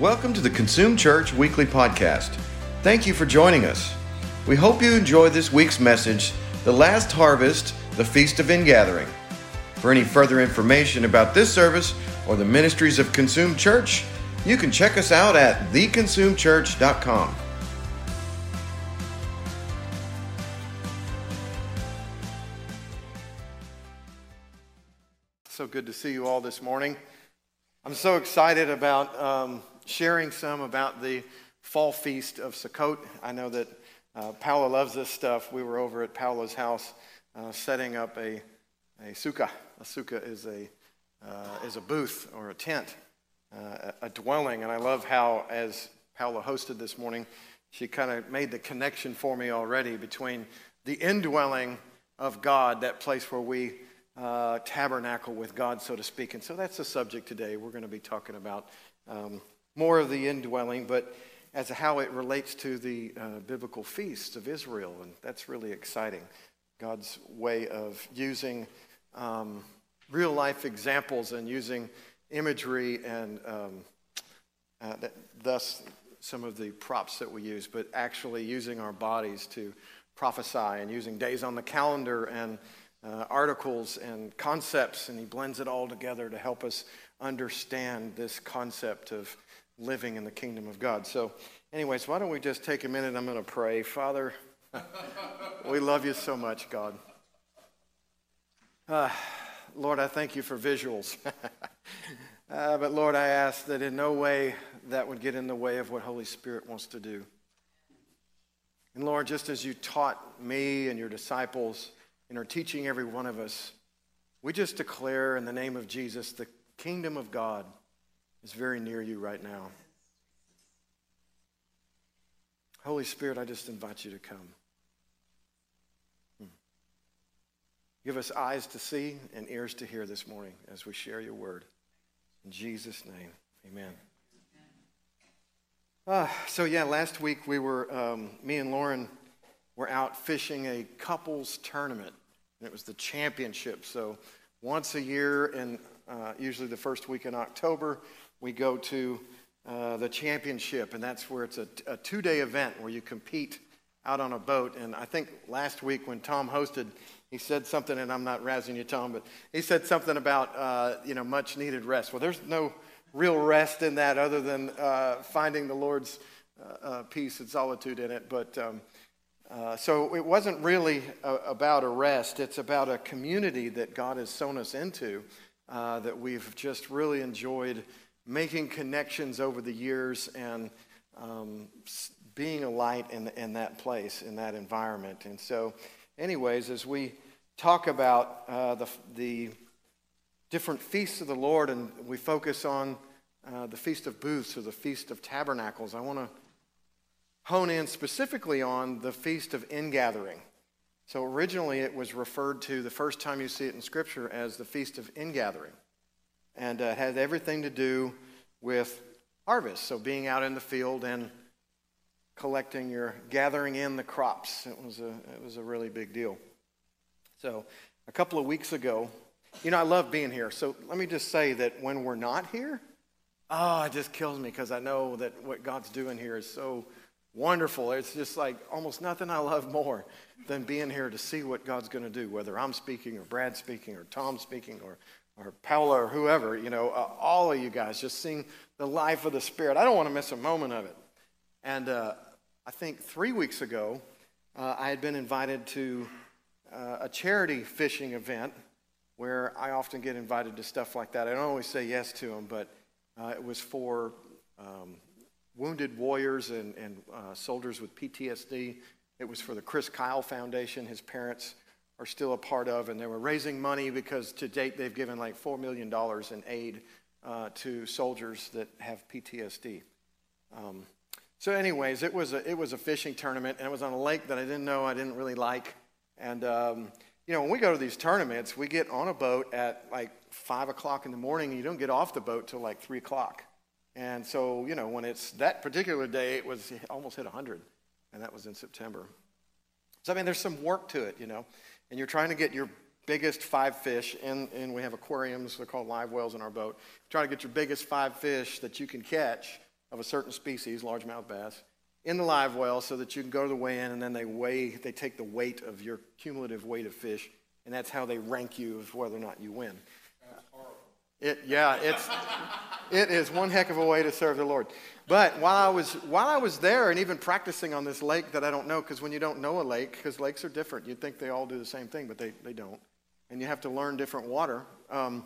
Welcome to the Consume Church Weekly Podcast. Thank you for joining us. We hope you enjoy this week's message, The Last Harvest, the Feast of Ingathering. For any further information about this service or the ministries of Consume Church, you can check us out at theconsumechurch.com. So good to see you all this morning. I'm so excited about um, sharing some about the fall feast of Sukkot. I know that uh, Paula loves this stuff. We were over at Paula's house uh, setting up a, a sukkah. A sukkah is a, uh, is a booth or a tent, uh, a dwelling. And I love how, as Paula hosted this morning, she kind of made the connection for me already between the indwelling of God, that place where we uh, tabernacle with God, so to speak. And so that's the subject today. We're going to be talking about um, more of the indwelling, but as how it relates to the uh, biblical feasts of Israel. And that's really exciting. God's way of using um, real life examples and using imagery and um, uh, that, thus some of the props that we use, but actually using our bodies to prophesy and using days on the calendar and uh, articles and concepts, and he blends it all together to help us understand this concept of living in the kingdom of God. So, anyways, why don't we just take a minute? I'm going to pray. Father, we love you so much, God. Uh, Lord, I thank you for visuals. uh, but Lord, I ask that in no way that would get in the way of what Holy Spirit wants to do. And Lord, just as you taught me and your disciples, and are teaching every one of us, we just declare in the name of Jesus the kingdom of God is very near you right now. Holy Spirit, I just invite you to come. Hmm. Give us eyes to see and ears to hear this morning as we share your word. In Jesus' name, amen. Uh, so, yeah, last week we were, um, me and Lauren were out fishing a couples tournament. And it was the championship. So once a year, and uh, usually the first week in October, we go to uh, the championship. And that's where it's a, a two day event where you compete out on a boat. And I think last week when Tom hosted, he said something, and I'm not razzing you, Tom, but he said something about, uh, you know, much needed rest. Well, there's no real rest in that other than uh, finding the Lord's uh, uh, peace and solitude in it. But um, uh, so it wasn't really a, about a rest, it's about a community that God has sown us into uh, that we've just really enjoyed making connections over the years and um, being a light in, in that place, in that environment. And so, anyways, as we talk about uh, the, the different feasts of the Lord and we focus on uh, the Feast of Booths or the Feast of Tabernacles, I want to hone in specifically on the Feast of Ingathering. So originally it was referred to the first time you see it in Scripture as the Feast of Ingathering. And uh, it had everything to do with harvest. So being out in the field and collecting your, gathering in the crops. It was a, it was a really big deal. So a couple of weeks ago, you know, I love being here. So let me just say that when we're not here, oh, it just kills me because I know that what God's doing here is so wonderful. It's just like almost nothing I love more than being here to see what God's going to do, whether I'm speaking or Brad speaking or Tom speaking or, or Paula or whoever, you know, uh, all of you guys just seeing the life of the Spirit. I don't want to miss a moment of it. And uh, I think three weeks ago, uh, I had been invited to uh, a charity fishing event where I often get invited to stuff like that. I don't always say yes to them, but uh, it was for um, wounded warriors and, and uh, soldiers with PTSD. It was for the Chris Kyle Foundation. His parents are still a part of, and they were raising money because to date they've given like $4 million in aid uh, to soldiers that have PTSD. Um, so, anyways, it was, a, it was a fishing tournament, and it was on a lake that I didn't know I didn't really like. And, um, you know, when we go to these tournaments, we get on a boat at like 5 o'clock in the morning, and you don't get off the boat till like 3 o'clock. And so, you know, when it's that particular day, it was almost hit 100, and that was in September. So, I mean, there's some work to it, you know, and you're trying to get your biggest five fish, and, and we have aquariums, they're called live wells in our boat. trying to get your biggest five fish that you can catch of a certain species, largemouth bass, in the live well so that you can go to the weigh-in and then they weigh, they take the weight of your cumulative weight of fish, and that's how they rank you of whether or not you win. It, yeah, it's, it is one heck of a way to serve the Lord. But while I was, while I was there and even practicing on this lake that I don't know, because when you don't know a lake, because lakes are different, you'd think they all do the same thing, but they, they don't. And you have to learn different water. Um,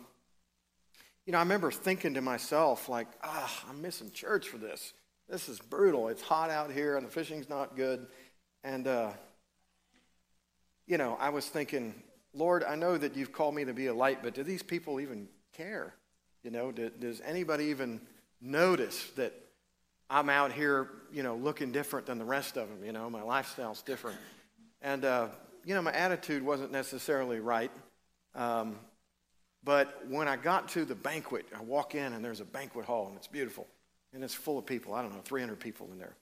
you know, I remember thinking to myself, like, ah, oh, I'm missing church for this. This is brutal. It's hot out here and the fishing's not good. And, uh, you know, I was thinking, Lord, I know that you've called me to be a light, but do these people even care? You know, do, does anybody even notice that I'm out here, you know, looking different than the rest of them? You know, my lifestyle's different. And, uh, you know, my attitude wasn't necessarily right. Um, but when I got to the banquet, I walk in and there's a banquet hall and it's beautiful. And it's full of people. I don't know, 300 people in there.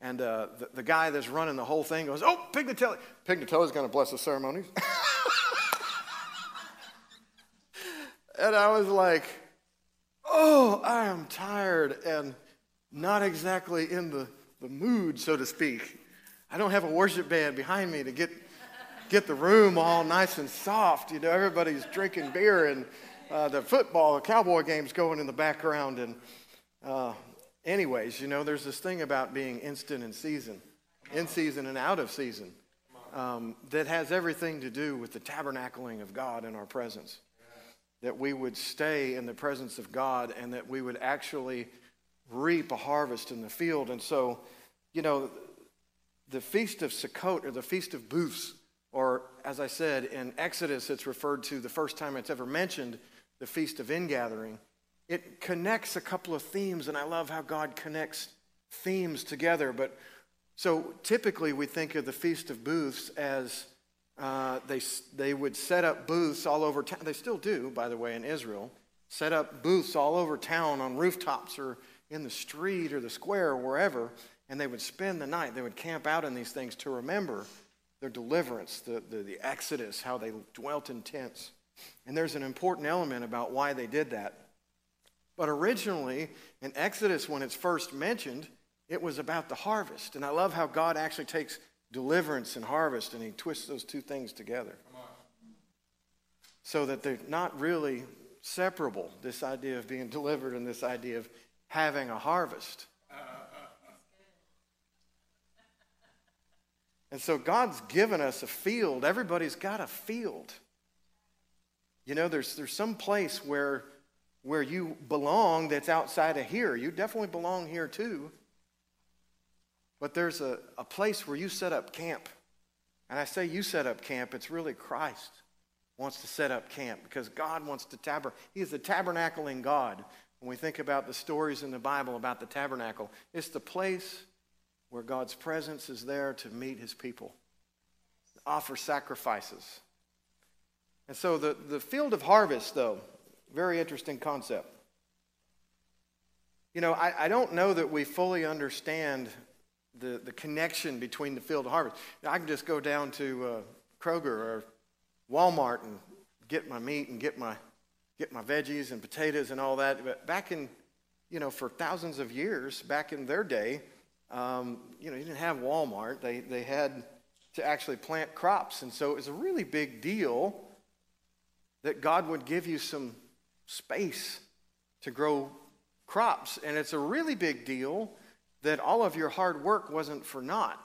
And uh, the, the, guy that's running the whole thing goes, Oh, Pignatelli. Pignatelli's going to bless the ceremonies. and I was like, Oh, I am tired and not exactly in the, the mood, so to speak. I don't have a worship band behind me to get get the room all nice and soft. You know, everybody's drinking beer and uh, the football, the cowboy game's going in the background. And, uh, anyways, you know, there's this thing about being instant in season, in season and out of season, um, that has everything to do with the tabernacling of God in our presence. That we would stay in the presence of God and that we would actually reap a harvest in the field. And so, you know, the Feast of Sukkot or the Feast of Booths or, as I said, in Exodus, it's referred to the first time it's ever mentioned, the Feast of Ingathering. It connects a couple of themes, and I love how God connects themes together. But so typically we think of the Feast of Booths as uh, they, they would set up booths all over town. They still do, by the way, in Israel. Set up booths all over town on rooftops or in the street or the square or wherever, and they would spend the night. They would camp out in these things to remember their deliverance, the, the, the exodus, how they dwelt in tents. And there's an important element about why they did that. But originally, in Exodus, when it's first mentioned, it was about the harvest. And I love how God actually takes deliverance and harvest and he twists those two things together. So that they're not really separable, this idea of being delivered and this idea of having a harvest. And so God's given us a field. Everybody's got a field. You know, there's, there's some place where, where you belong that's outside of here. You definitely belong here too. But there's a, a place where you set up camp. And I say you set up camp, it's really Christ wants to set up camp because God wants to tabernacle. He is the tabernacling God. When we think about the stories in the Bible about the tabernacle, it's the place where God's presence is there to meet his people, offer sacrifices. And so the, the field of harvest, though, very interesting concept. You know, I, I don't know that we fully understand the, the connection between the field of harvest. I can just go down to uh, Kroger or Walmart and get my meat and get my, get my veggies and potatoes and all that. But back in, you know, for thousands of years, back in their day, um, you know, you didn't have Walmart. They, they had to actually plant crops. And so it was a really big deal that God would give you some space to grow crops. And it's a really big deal that all of your hard work wasn't for naught.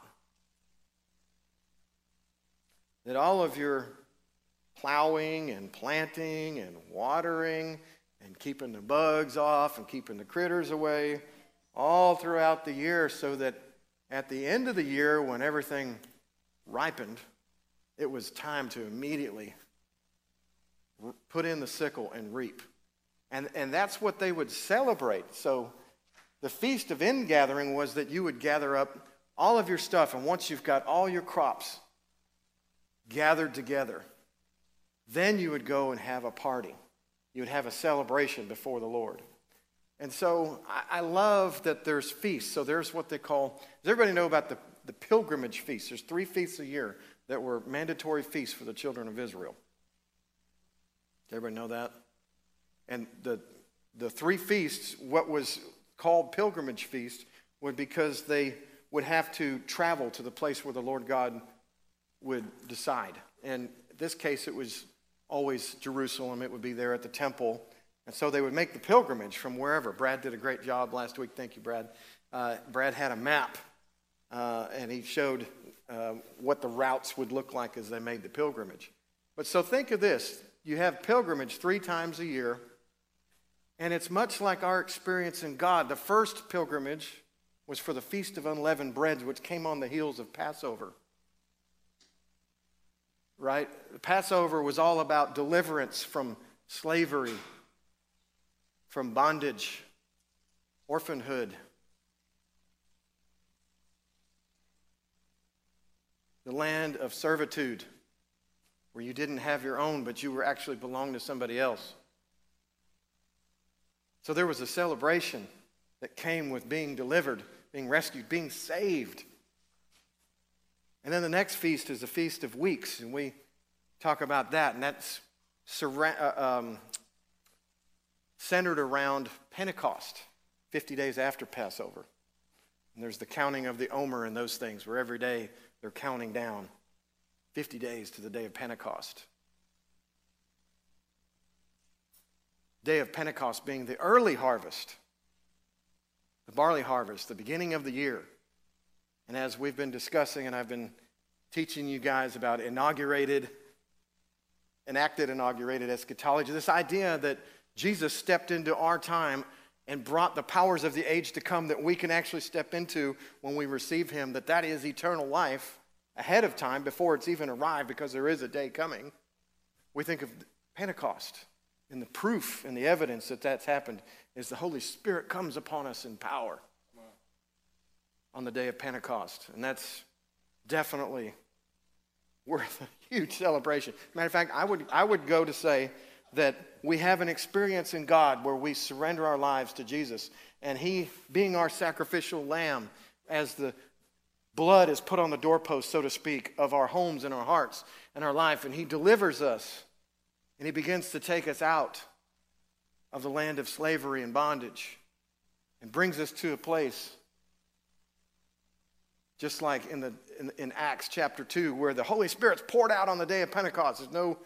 That all of your plowing and planting and watering and keeping the bugs off and keeping the critters away all throughout the year so that at the end of the year, when everything ripened, it was time to immediately put in the sickle and reap. And, and that's what they would celebrate. So the feast of ingathering was that you would gather up all of your stuff, and once you've got all your crops gathered together, then you would go and have a party. You would have a celebration before the Lord. And so I, love that there's feasts. So there's what they call, does everybody know about the, the pilgrimage feasts? There's three feasts a year that were mandatory feasts for the children of Israel. Does everybody know that? And the, the three feasts, what was called pilgrimage feast was because they would have to travel to the place where the Lord God would decide. And in this case, it was always Jerusalem. It would be there at the temple. And so they would make the pilgrimage from wherever. Brad did a great job last week. Thank you, Brad. Uh, Brad had a map, uh, and he showed uh, what the routes would look like as they made the pilgrimage. But so think of this you have pilgrimage three times a year, and it's much like our experience in God. The first pilgrimage was for the Feast of Unleavened Breads, which came on the heels of Passover. Right? Passover was all about deliverance from slavery, from bondage, orphanhood. The land of servitude, where you didn't have your own, but you were actually belonged to somebody else. So there was a celebration that came with being delivered being rescued, being saved. And then the next feast is the Feast of Weeks, and we talk about that, and that's uh, um, centered around Pentecost, 50 days after Passover. And there's the counting of the Omer and those things, where every day they're counting down 50 days to the day of Pentecost. Day of Pentecost being the early harvest the barley harvest, the beginning of the year. And as we've been discussing, and I've been teaching you guys about inaugurated, enacted, inaugurated eschatology, this idea that Jesus stepped into our time and brought the powers of the age to come that we can actually step into when we receive him that that is eternal life ahead of time before it's even arrived because there is a day coming we think of pentecost and the proof and the evidence that that's happened is the Holy Spirit comes upon us in power on the day of Pentecost. And that's definitely worth a huge celebration. Matter of fact, I would, I would go to say that we have an experience in God where we surrender our lives to Jesus. And He, being our sacrificial lamb, as the blood is put on the doorpost, so to speak, of our homes and our hearts and our life, and He delivers us and He begins to take us out of the land of slavery and bondage and brings us to a place just like in, the, in, in, Acts chapter 2, where the Holy Spirit's poured out on the day of Pentecost. There's no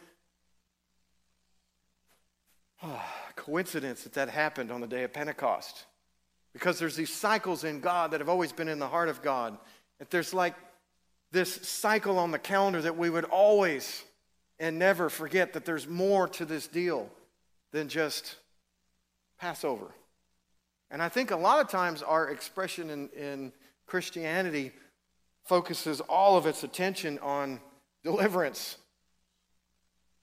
oh, coincidence that that happened on the day of Pentecost. Because there's these cycles in God that have always been in the heart of God. That there's like this cycle on the calendar that we would always and never forget that there's more to this deal than just Passover. And I think a lot of times our expression in, in Christianity focuses all of its attention on deliverance.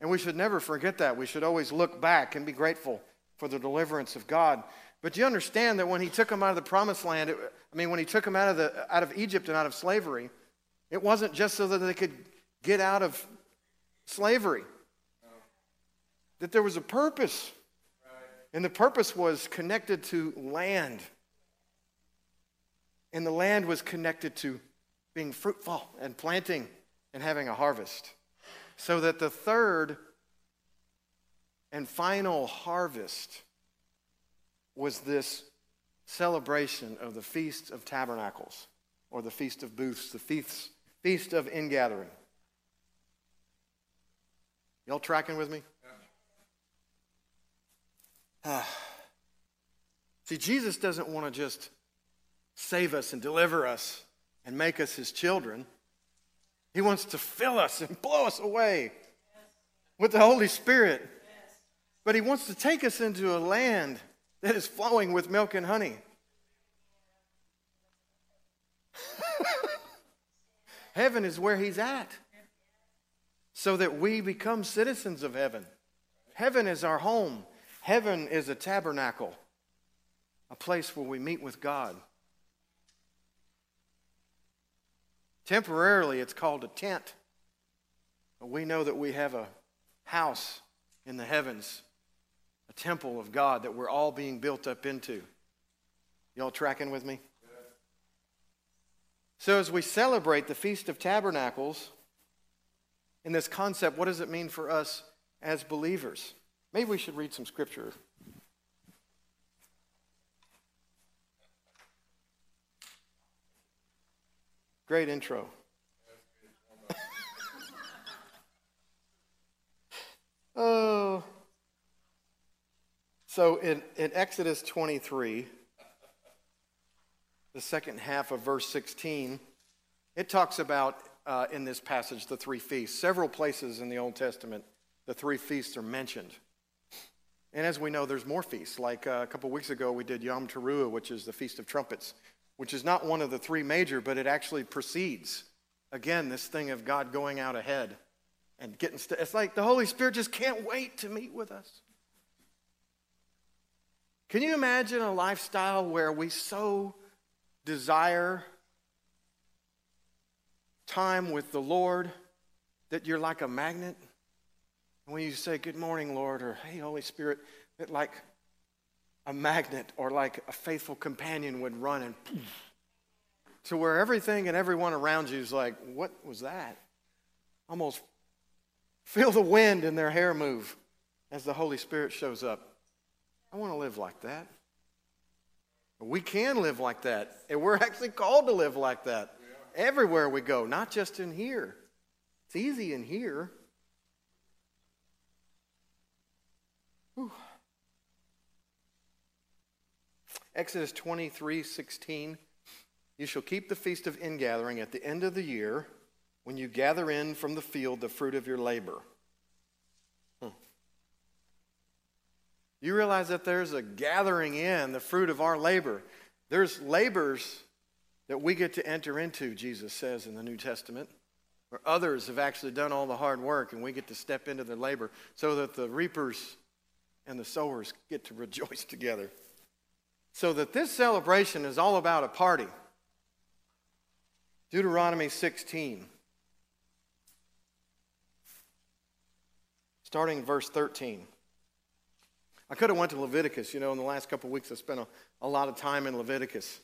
And we should never forget that. We should always look back and be grateful for the deliverance of God. But you understand that when he took them out of the promised land, it, I mean, when he took them out of, the, out of Egypt and out of slavery, it wasn't just so that they could get out of slavery. That there was a purpose. And the purpose was connected to land. And the land was connected to being fruitful and planting and having a harvest. So that the third and final harvest was this celebration of the Feast of Tabernacles, or the Feast of Booths, the feast, feast of Ingathering. Y'all tracking with me? Uh, see, Jesus doesn't want to just save us and deliver us and make us his children. He wants to fill us and blow us away with the Holy Spirit. But he wants to take us into a land that is flowing with milk and honey. Heaven is where he's at so that we become citizens of heaven. Heaven is our home, heaven is a tabernacle, a place where we meet with God. Temporarily, it's called a tent. But we know that we have a house in the heavens, a temple of God that we're all being built up into. Y'all tracking with me? So, as we celebrate the Feast of Tabernacles, in this concept, what does it mean for us as believers? Maybe we should read some scripture. Great intro. oh. So in, in Exodus 23, the second half of verse 16, it talks about uh, in this passage the three feasts. Several places in the Old Testament, the three feasts are mentioned. And as we know, there's more feasts. Like uh, a couple weeks ago, we did Yom Teruah, which is the Feast of Trumpets, which is not one of the three major, but it actually precedes, again, this thing of God going out ahead and getting. St- it's like the Holy Spirit just can't wait to meet with us. Can you imagine a lifestyle where we so desire time with the Lord that you're like a magnet? And when you say, Good morning, Lord, or Hey, Holy Spirit, that like a magnet or like a faithful companion would run and to where everything and everyone around you is like, What was that? Almost feel the wind in their hair move as the Holy Spirit shows up. I want to live like that. We can live like that. And we're actually called to live like that everywhere we go, not just in here. It's easy in here. Whew. Exodus 23 16. You shall keep the feast of ingathering at the end of the year when you gather in from the field the fruit of your labor. Hmm. You realize that there's a gathering in the fruit of our labor. There's labors that we get to enter into, Jesus says in the New Testament, where others have actually done all the hard work and we get to step into their labor so that the reapers and the sowers get to rejoice together. So that this celebration is all about a party. Deuteronomy 16. Starting verse 13. I could have went to Leviticus. You know, in the last couple weeks, I spent a, a lot of time in Leviticus.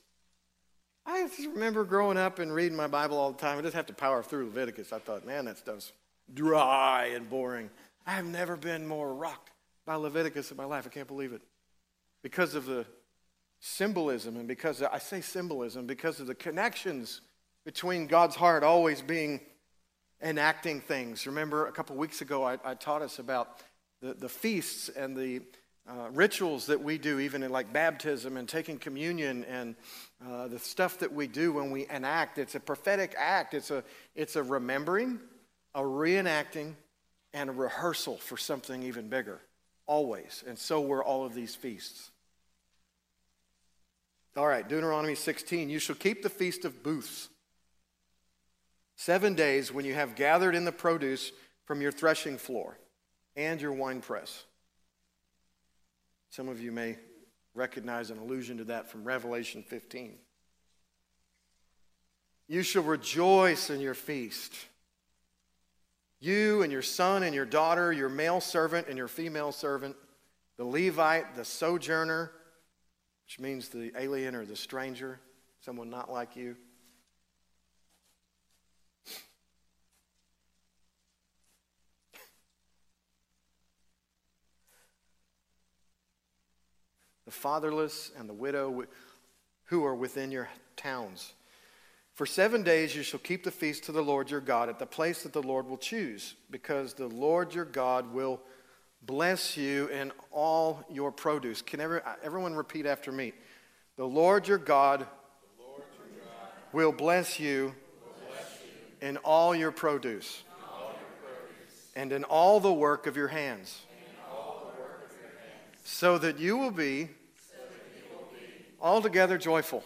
I just remember growing up and reading my Bible all the time. I just have to power through Leviticus. I thought, man, that stuff's dry and boring. I have never been more rocked by Leviticus in my life. I can't believe it. Because of the symbolism and because of, I say symbolism because of the connections between God's heart always being enacting things. Remember a couple weeks ago I, I taught us about the, the feasts and the uh, rituals that we do, even in like baptism and taking communion and uh, the stuff that we do when we enact, it's a prophetic act. It's a, it's a remembering, a reenacting, and a rehearsal for something even bigger, always. And so were all of these feasts. All right, Deuteronomy 16. You shall keep the feast of booths. Seven days when you have gathered in the produce from your threshing floor and your winepress. Some of you may recognize an allusion to that from Revelation 15. You shall rejoice in your feast. You and your son and your daughter, your male servant and your female servant, the Levite, the sojourner, which means the alien or the stranger, someone not like you. The fatherless, and the widow who are within your towns. For seven days you shall keep the feast to the Lord your God at the place that the Lord will choose, because the Lord your God will bless you in all your produce. Can every, everyone repeat after me? The Lord your God, will, bless you, in all your produce, and in all the work of your hands so that you will be Altogether joyful.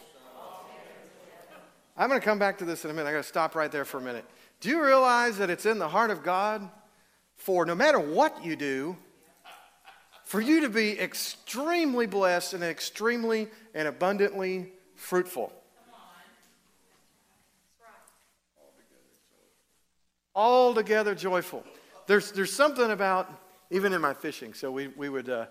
I'm going to come back to this in a minute. I got to stop right there for a minute. Do you realize that it's in the heart of God for no matter what you do, for you to be extremely blessed and extremely and abundantly fruitful? Altogether joyful. There's, there's something about, even in my fishing, so we, we would, uh,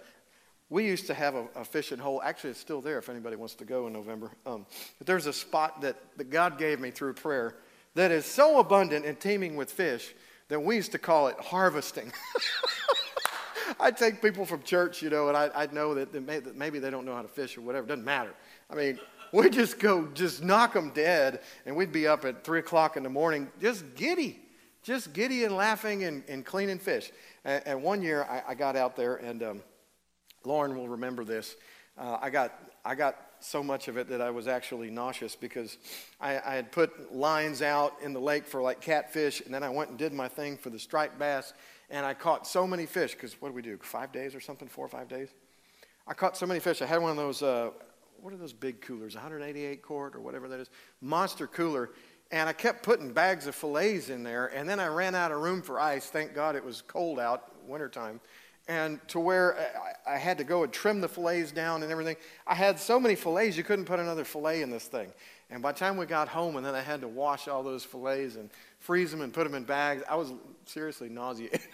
we used to have a, a, fishing hole. Actually, it's still there if anybody wants to go in November. Um, but there's a spot that, that God gave me through prayer that is so abundant and teeming with fish that we used to call it harvesting. I'd take people from church, you know, and I, would know that, may, that, maybe they don't know how to fish or whatever. It doesn't matter. I mean, we'd just go, just knock them dead, and we'd be up at 3 o'clock in the morning, just giddy, just giddy and laughing and, and cleaning fish. And, and one year I, I, got out there, and um, Lauren will remember this. Uh, I, got, I got so much of it that I was actually nauseous because I, I, had put lines out in the lake for like catfish, and then I went and did my thing for the striped bass, and I caught so many fish because what do we do? Five days or something? Four or five days? I caught so many fish. I had one of those, uh, what are those big coolers? 188 quart or whatever that is, monster cooler. And I kept putting bags of fillets in there, and then I ran out of room for ice. Thank God it was cold out, wintertime and to where uh, I had to go and trim the fillets down and everything. I had so many fillets, you couldn't put another fillet in this thing. And by the time we got home, and then I had to wash all those fillets and freeze them and put them in bags, I was seriously nauseated.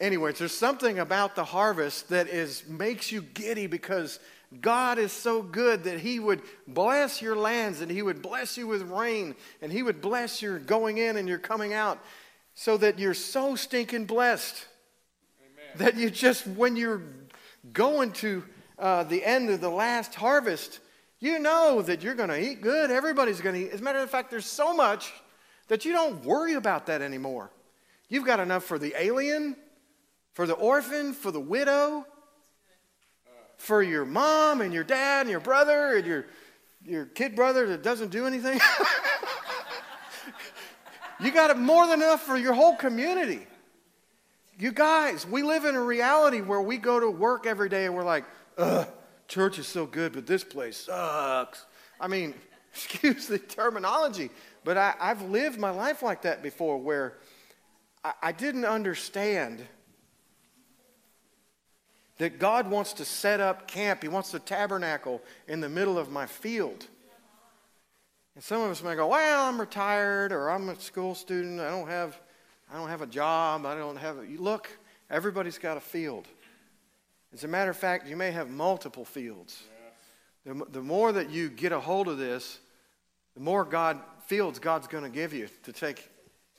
Anyways, there's something about the harvest that is makes you giddy because God is so good that He would bless your lands and He would bless you with rain and He would bless your going in and your coming out so that you're so stinking blessed Amen. that you just, when you're going to uh, the end of the last harvest, you know that you're going to eat good. Everybody's going to eat. As a matter of fact, there's so much that you don't worry about that anymore. You've got enough for the alien, for the orphan, for the widow, for your mom and your dad and your brother and your, your kid brother that doesn't do anything. You got more than enough for your whole community. You guys, we live in a reality where we go to work every day and we're like, ugh, church is so good, but this place sucks. I mean, excuse the terminology, but I, have lived my life like that before where I, I didn't understand that God wants to set up camp, He wants to tabernacle in the middle of my field. And some of us may go, well, I'm retired or I'm a school student. I don't have, I don't have a job. I don't have a, look, everybody's got a field. As a matter of fact, you may have multiple fields. The, the more that you get a hold of this, the more God fields God's going to give you to take,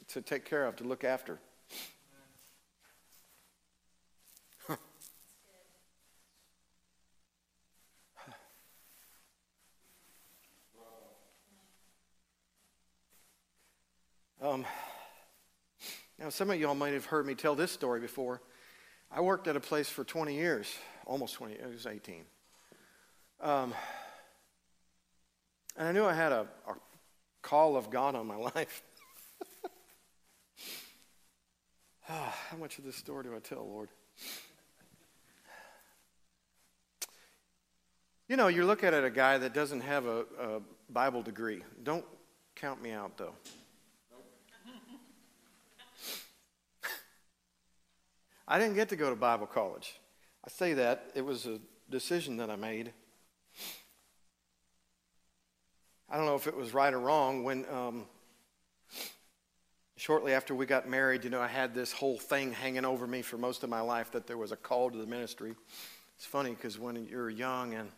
to take care of, to look after. Um, now, some of y'all might have heard me tell this story before. I worked at a place for 20 years, almost 20, it was 18. Um, and I knew I had a, a call of God on my life. oh, how much of this story do I tell, Lord? You know, you look at it, a guy that doesn't have a, a Bible degree. Don't count me out, though. I didn't get to go to Bible college. I say that, it was a decision that I made. I don't know if it was right or wrong. When um, shortly after we got married, you know, I had this whole thing hanging over me for most of my life that there was a call to the ministry. It's funny because when you're young and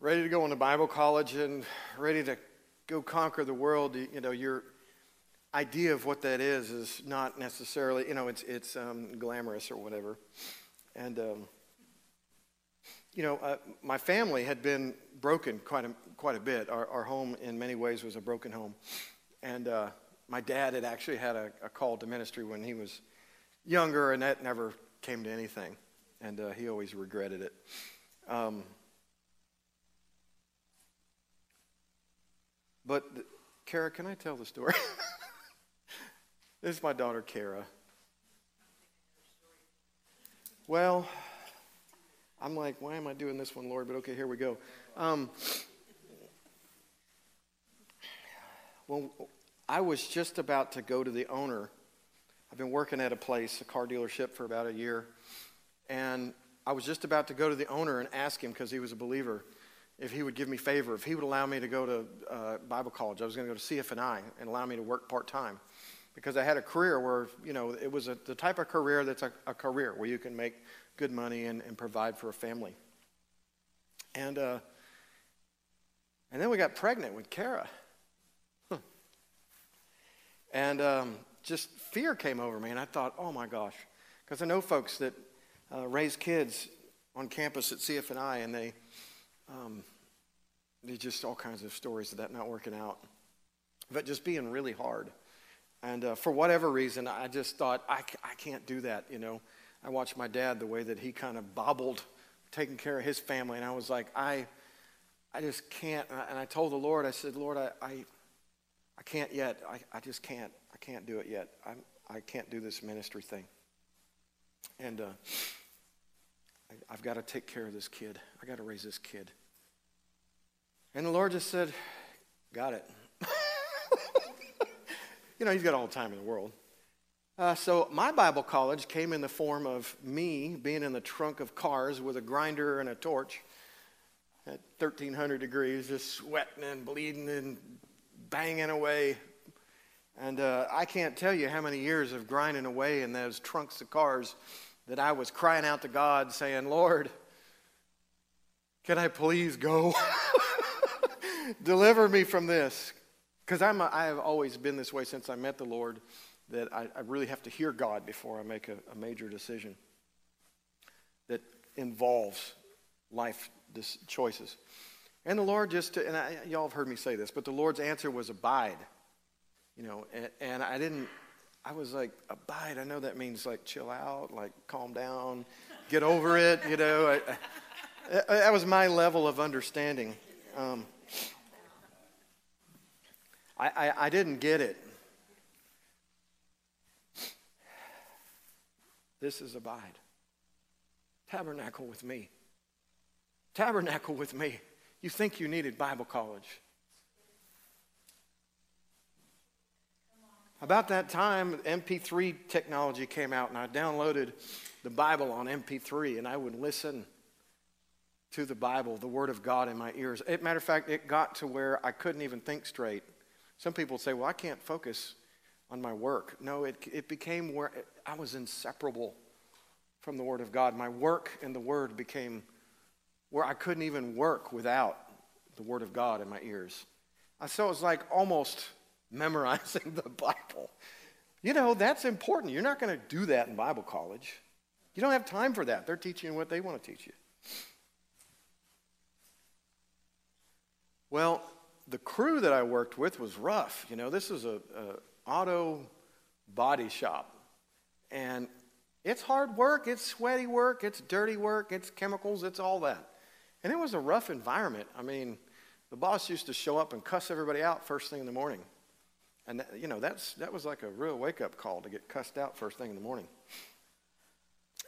ready to go into Bible college and ready to go conquer the world, you know, you're idea of what that is is not necessarily, you know, it's, it's um, glamorous or whatever. And, um, you know, uh, my family had been broken quite a, quite a bit. Our, our home, in many ways, was a broken home. And uh, my dad had actually had a, a, call to ministry when he was younger, and that never came to anything. And uh, he always regretted it. Um, but, Kara, can I tell the story? This is my daughter, Kara. Well, I'm like, why am I doing this one, Lord? But okay, here we go. Um, well, I was just about to go to the owner. I've been working at a place, a car dealership, for about a year. And I was just about to go to the owner and ask him, because he was a believer, if he would give me favor, if he would allow me to go to uh, Bible college. I was going to go to CFNI and allow me to work part time because I had a career where, you know, it was a, the type of career that's a, a career where you can make good money and, and provide for a family. And, uh, and then we got pregnant with Kara. and um, just fear came over me, and I thought, oh my gosh. Because I know folks that uh, raise kids on campus at CFNI, and they, Um, there's just all kinds of stories of that not working out, but just being really hard. And uh, for whatever reason, I just thought, I, I can't do that, you know. I watched my dad, the way that he kind of bobbled, taking care of his family, and I was like, I, I just can't. And I, and I told the Lord, I said, Lord, I, I, I can't yet. I, I just can't. I can't do it yet. I'm, I can't do this ministry thing. And uh, I, I've got to take care of this kid. I got to raise this kid. And the Lord just said, Got it. You know, He's got all the time in the world. Uh, so my Bible college came in the form of me being in the trunk of cars with a grinder and a torch at 1300 degrees, just sweating and bleeding and banging away. And uh, I can't tell you how many years of grinding away in those trunks of cars that I was crying out to God, saying, Lord, can I please go? Deliver me from this. Because I'm a, I have always been this way since I met the Lord that I, I really have to hear God before I make a, a major decision that involves life choices. And the Lord just, and I, y'all have heard me say this, but the Lord's answer was abide. You know, and, and I didn't, I was like, abide. I know that means like chill out, like calm down, get over it. You know, I, I, that was my level of understanding. Um, I, I, I didn't get it. This is abide. Tabernacle with me. Tabernacle with me. You think you needed Bible college. About that time, MP3 technology came out, and I downloaded the Bible on MP3, and I would listen to the Bible, the Word of God in my ears. As matter of fact, it got to where I couldn't even think straight. Some people say, well, I can't focus on my work. No, it, it became where I was inseparable from the Word of God. My work and the Word became where I couldn't even work without the Word of God in my ears. So it was like almost memorizing the Bible. You know, that's important. You're not going to do that in Bible college. You don't have time for that. They're teaching what they want to teach you. Well, the crew that I worked with was rough. You know, this is a, a auto body shop. And it's hard work, it's sweaty work, it's dirty work, it's chemicals, it's all that. And it was a rough environment. I mean, the boss used to show up and cuss everybody out first thing in the morning. And, that, you know, that's, that was like a real wake up call to get cussed out first thing in the morning.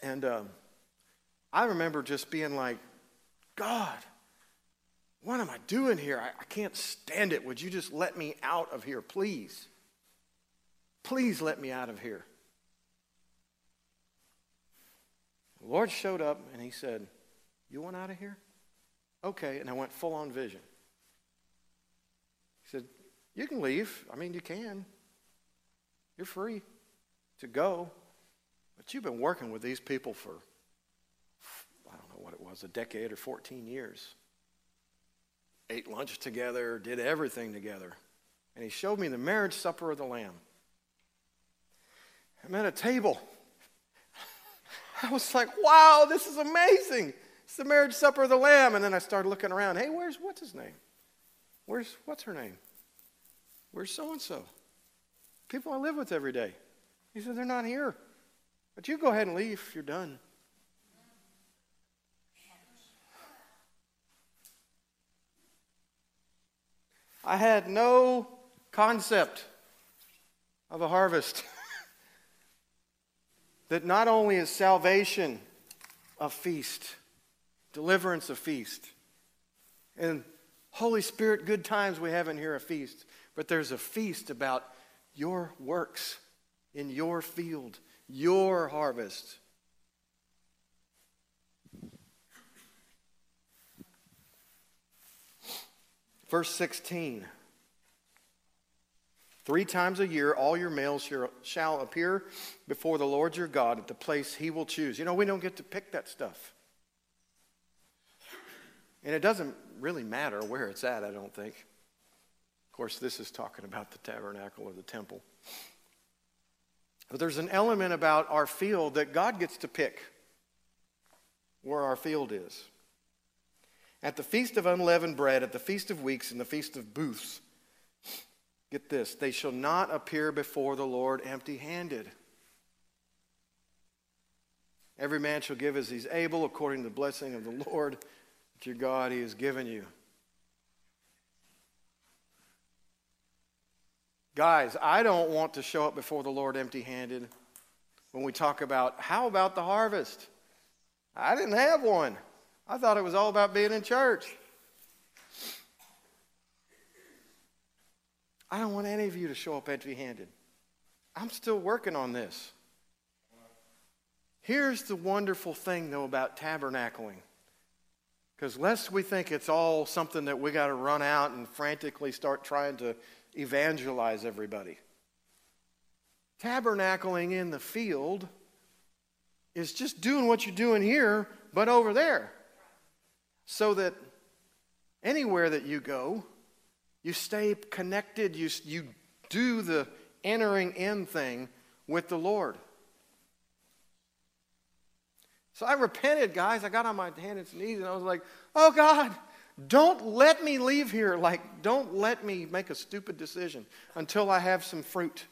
And um, I remember just being like, God, what am I doing here? I, I can't stand it. Would you just let me out of here, please? Please let me out of here. The Lord showed up and he said, You want out of here? Okay. And I went full on vision. He said, You can leave. I mean, you can. You're free to go. But you've been working with these people for, I don't know what it was, a decade or 14 years. Ate lunch together, did everything together. And he showed me the marriage supper of the Lamb. I'm at a table I was like, wow, this is amazing. It's the marriage supper of the Lamb. And then I started looking around. Hey, where's what's his name? Where's what's her name? Where's so and so? People I live with every day. He said, they're not here. But you go ahead and leave. You're done. I had no concept of a harvest. that not only is salvation a feast, deliverance a feast, and Holy Spirit, good times we have in here a feast, but there's a feast about your works in your field, your harvest. Verse 16. Three times a year, all your males shall appear before the Lord your God at the place he will choose. You know, we don't get to pick that stuff. And it doesn't really matter where it's at, I don't think. Of course, this is talking about the tabernacle or the temple. But there's an element about our field that God gets to pick where our field is. At the feast of unleavened bread, at the feast of weeks, and the feast of booths, get this, they shall not appear before the Lord empty handed. Every man shall give as he's able, according to the blessing of the Lord, that your God he has given you. Guys, I don't want to show up before the Lord empty handed when we talk about how about the harvest? I didn't have one. I thought it was all about being in church. I don't want any of you to show up empty handed. I'm still working on this. Here's the wonderful thing, though, about tabernacling. Because lest we think it's all something that we got to run out and frantically start trying to evangelize everybody. Tabernacling in the field is just doing what you're doing here, but over there. So that anywhere that you go, you stay connected, you, you do the entering in thing with the Lord. So I repented, guys. I got on my hands and knees and I was like, oh God, don't let me leave here. Like, don't let me make a stupid decision until I have some fruit.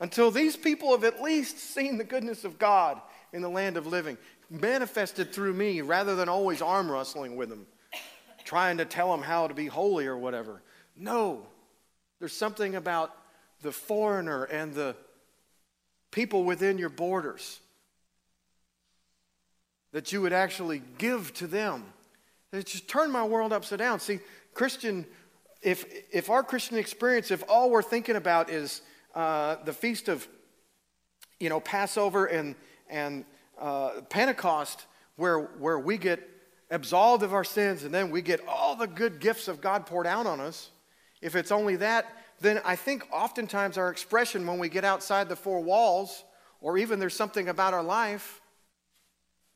Until these people have at least seen the goodness of God in the land of living, manifested through me rather than always arm wrestling with them, trying to tell them how to be holy or whatever. No, there's something about the foreigner and the people within your borders that you would actually give to them. It just turned my world upside down. See, Christian, if, if our Christian experience, if all we're thinking about is uh, the feast of, you know, Passover and, and uh, Pentecost, where, where we get absolved of our sins and then we get all the good gifts of God poured out on us, if it's only that, then I think oftentimes our expression when we get outside the four walls, or even there's something about our life,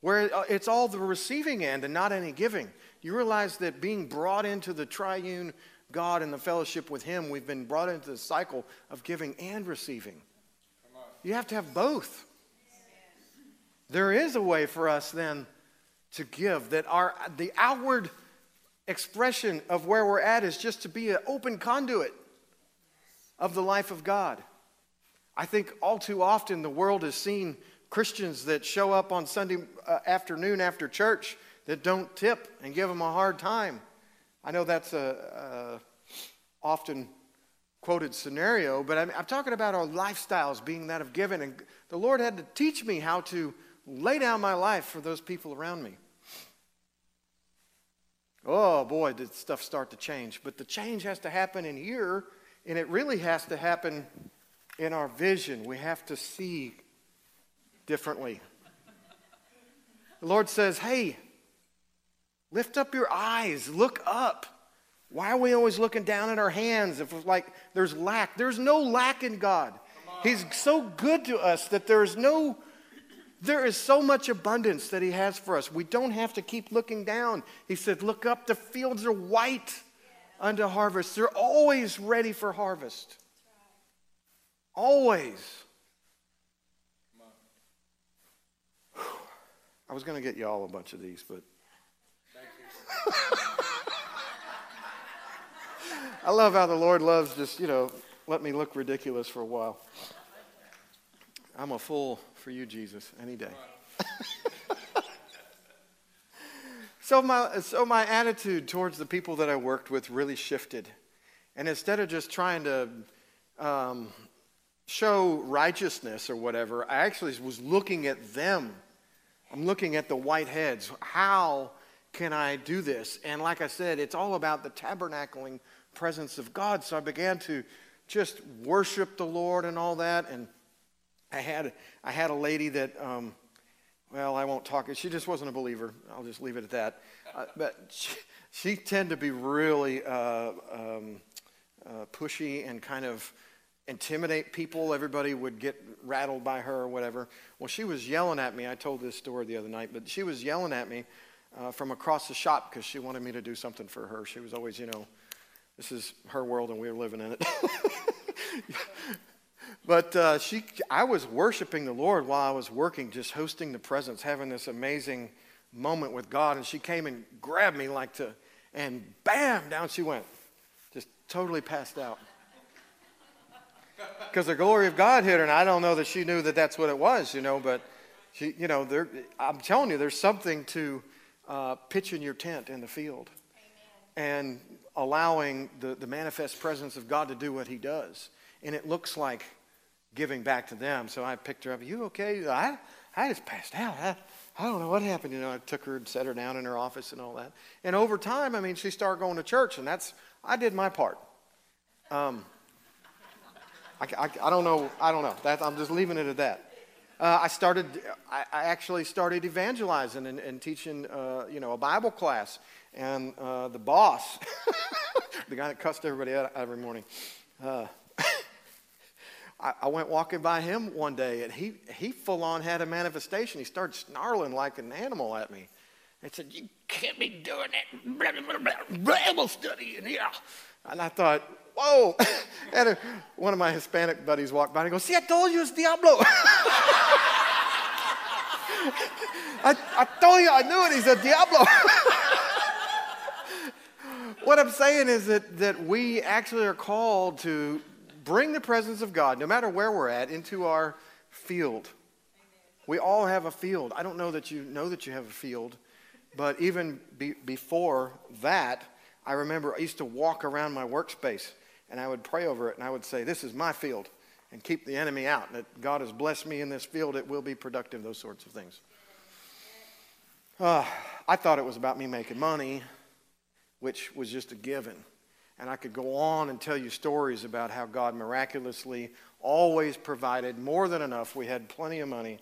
where uh, it's all the receiving end and not any giving. You realize that being brought into the triune God and the fellowship with Him, we've been brought into the cycle of giving and receiving. You have to have both. There is a way for us then to give that our the outward expression of where we're at is just to be an open conduit of the life of God. I think all too often the world has seen Christians that show up on Sunday uh, afternoon after church that don't tip and give them a hard time. I know that's a, a often quoted scenario, but I'm, I'm talking about our lifestyles being that of giving. And the Lord had to teach me how to lay down my life for those people around me. Oh boy, did stuff start to change. But the change has to happen in here, and it really has to happen in our vision. We have to see differently. The Lord says, Hey, lift up your eyes, look up. Why are we always looking down at our hands if it's like there's lack? There's no lack in God. He's so good to us that there is no there is so much abundance that he has for us. We don't have to keep looking down. He said, Look up, the fields are white unto harvest. They're always ready for harvest. Always. I was going to get you all a bunch of these, but. I love how the Lord loves just, you know, let me look ridiculous for a while. I'm a fool for you, Jesus, any day. so, my, so my attitude towards the people that I worked with really shifted. And instead of just trying to um, show righteousness or whatever, I actually was looking at them I'm looking at the white heads. How can I do this? And like I said, it's all about the tabernacling presence of God. So I began to just worship the Lord and all that. And I had, I had a lady that, um, well, I won't talk. She just wasn't a believer. I'll just leave it at that. Uh, but she, she tended to be really uh, um, uh, pushy and kind of intimidate people. Everybody would get rattled by her or whatever. Well, she was yelling at me. I told this story the other night, but she was yelling at me uh, from across the shop because she wanted me to do something for her. She was always, you know, this is her world and we are living in it. but uh, she, I was worshiping the Lord while I was working, just hosting the presence, having this amazing moment with God. And she came and grabbed me like to, and bam, down she went. Just totally passed out. Because the glory of God hit her, and I don't know that she knew that that's what it was, you know, but she, you know, there, I'm telling you, there's something to uh, pitching your tent in the field Amen. and allowing the, the manifest presence of God to do what He does. And it looks like giving back to them. So I picked her up. You okay? I, I just passed out. I, I don't know what happened. You know, I took her and set her down in her office and all that. And over time, I mean, she started going to church, and that's, I did my part. Um, I, I, I, don't know. I don't know. That, I'm just leaving it at that. Uh, I started. I, I, actually started evangelizing and, and teaching. Uh, you know, a Bible class. And uh, the boss, the guy that cussed everybody out every morning, uh, I, went walking by him one day, and he he full on had a manifestation. He started snarling like an animal at me. and said, "You can't be doing that blah, blah, blah, Bible study in here." And I thought, whoa. and one of my Hispanic buddies walked by and goes, see, I told you it's Diablo. I, I told you I knew it. He's a Diablo. what I'm saying is that, that we actually are called to bring the presence of God, no matter where we're at, into our field. We all have a field. I don't know that you know that you have a field, but even be, before that, I remember I used to walk around my workspace and I would pray over it and I would say, This is my field and keep the enemy out. That God has blessed me in this field, it will be productive, those sorts of things. Uh, I thought it was about me making money, which was just a given. And I could go on and tell you stories about how God miraculously always provided more than enough. We had plenty of money.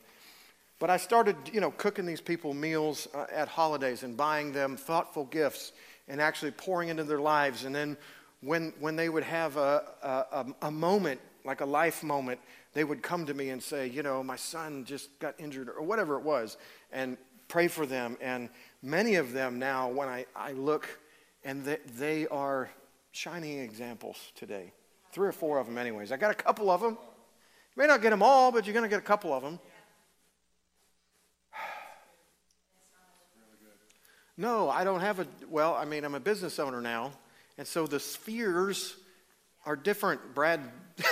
But I started, you know, cooking these people meals uh, at holidays and buying them thoughtful gifts and actually pouring into their lives. And then when, when they would have a, a, a moment, like a life moment, they would come to me and say, you know, my son just got injured or whatever it was, and pray for them. And many of them now, when I, I look, and they, they are shining examples today. Three or four of them, anyways. I got a couple of them. You may not get them all, but you're going to get a couple of them. No, I don't have a, well, I mean, I'm a business owner now. And so the spheres are different. Brad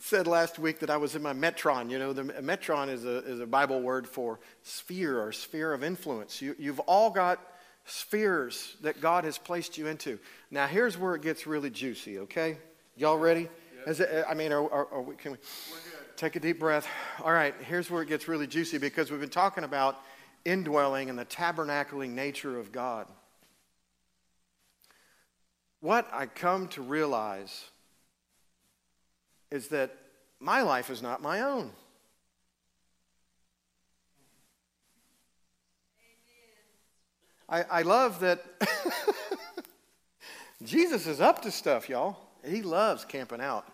said last week that I was in my metron. You know, the metron is a, is a Bible word for sphere or sphere of influence. You, you've all got spheres that God has placed you into. Now, here's where it gets really juicy, okay? Y'all ready? It, I mean, are, are, are we, can we take a deep breath? All right, here's where it gets really juicy because we've been talking about indwelling and the tabernacling nature of God. What I come to realize is that my life is not my own. I, I love that Jesus is up to stuff, y'all. He loves camping out.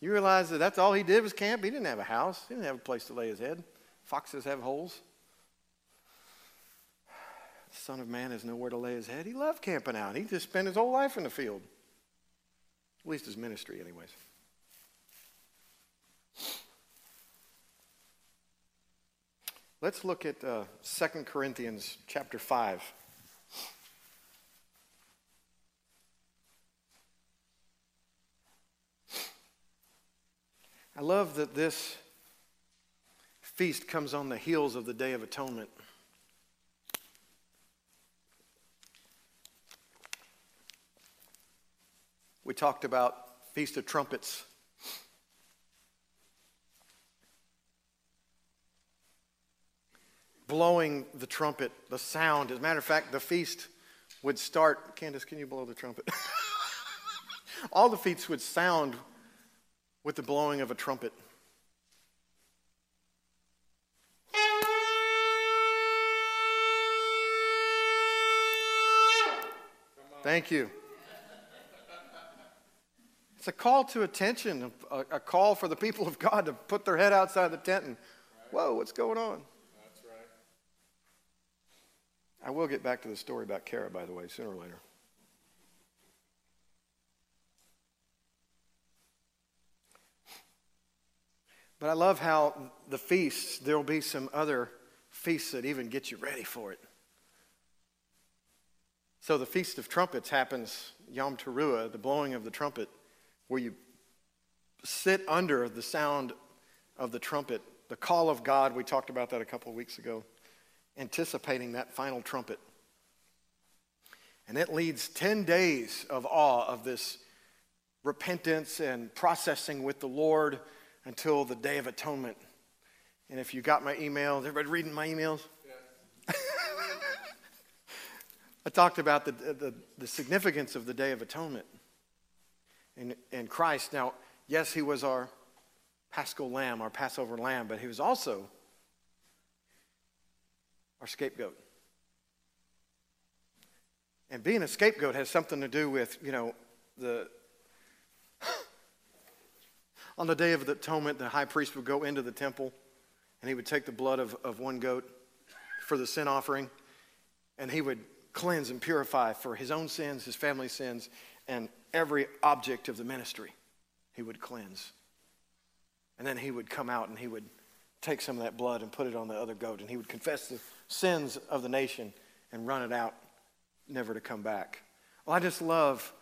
You realize that that's all he did was camp? He didn't have a house, he didn't have a place to lay his head. Foxes have holes. The Son of Man has nowhere to lay his head. He loved camping out. He just spent his whole life in the field. At least his ministry, anyways. Let's look at uh, 2 Corinthians chapter 5. I love that this feast comes on the heels of the Day of Atonement. We talked about Feast of Trumpets. Blowing the trumpet, the sound. As a matter of fact, the feast would start. Candace, can you blow the trumpet? All the feasts would sound with the blowing of a trumpet. Thank you. It's a call to attention, a, a, call for the people of God to put their head outside the tent and, whoa, what's going on? I will get back to the story about Kara, by the way, sooner or later. But I love how the feasts, there will be some other feasts that even get you ready for it. So the Feast of Trumpets happens, Yom Teruah, the blowing of the trumpet, where you sit under the sound of the trumpet, the call of God. We talked about that a couple of weeks ago, anticipating that final trumpet. And it leads 10 days of awe of this repentance and processing with the Lord until the Day of Atonement. And if you got my email, everybody reading my emails? Yeah. I talked about the, the, the, significance of the Day of Atonement and, and Christ. Now, yes, he was our paschal lamb, our Passover lamb, but he was also our scapegoat. And being a scapegoat has something to do with, you know, the. On the day of the atonement, the high priest would go into the temple and he would take the blood of, of one goat for the sin offering and he would cleanse and purify for his own sins, his family's sins, and every object of the ministry. He would cleanse. And then he would come out and he would take some of that blood and put it on the other goat and he would confess the sins of the nation and run it out never to come back. Well, I just love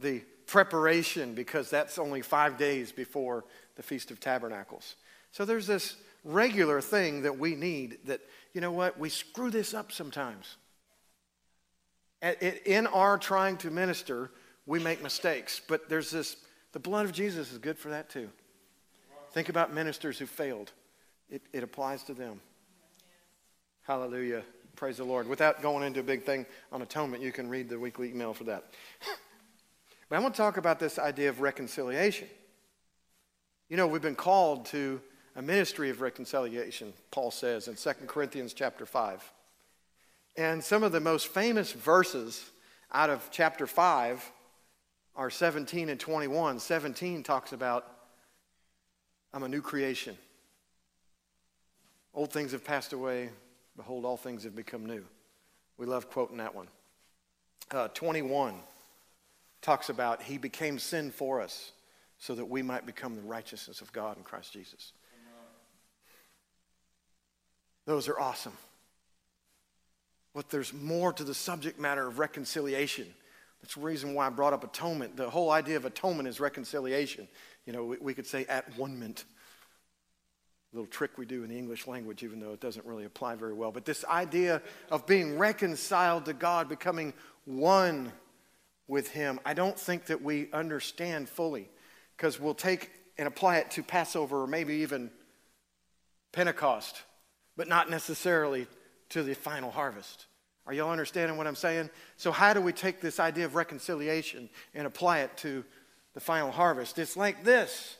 the preparation because that's only five days before the Feast of Tabernacles. So there's this regular thing that we need that, you know what, we screw this up sometimes. In our trying to minister, we make mistakes, but there's this, the blood of Jesus is good for that too. Think about ministers who failed, it, it applies to them. Hallelujah. Praise the Lord. Without going into a big thing on atonement, you can read the weekly email for that. but I want to talk about this idea of reconciliation. You know, we've been called to a ministry of reconciliation, Paul says in 2 Corinthians chapter 5. And some of the most famous verses out of chapter 5 are 17 and 21. 17 talks about, I'm a new creation. Old things have passed away, Behold, all things have become new. We love quoting that one. Uh, 21 talks about He became sin for us so that we might become the righteousness of God in Christ Jesus. Those are awesome. But there's more to the subject matter of reconciliation. That's the reason why I brought up atonement. The whole idea of atonement is reconciliation. You know, we, we could say at one ment little trick we do in the English language, even though it doesn't really apply very well. But this idea of being reconciled to God, becoming one with Him, I don't think that we understand fully because we'll take and apply it to Passover or maybe even Pentecost, but not necessarily to the final harvest. Are y'all understanding what I'm saying? So, how do we take this idea of reconciliation and apply it to the final harvest? It's like this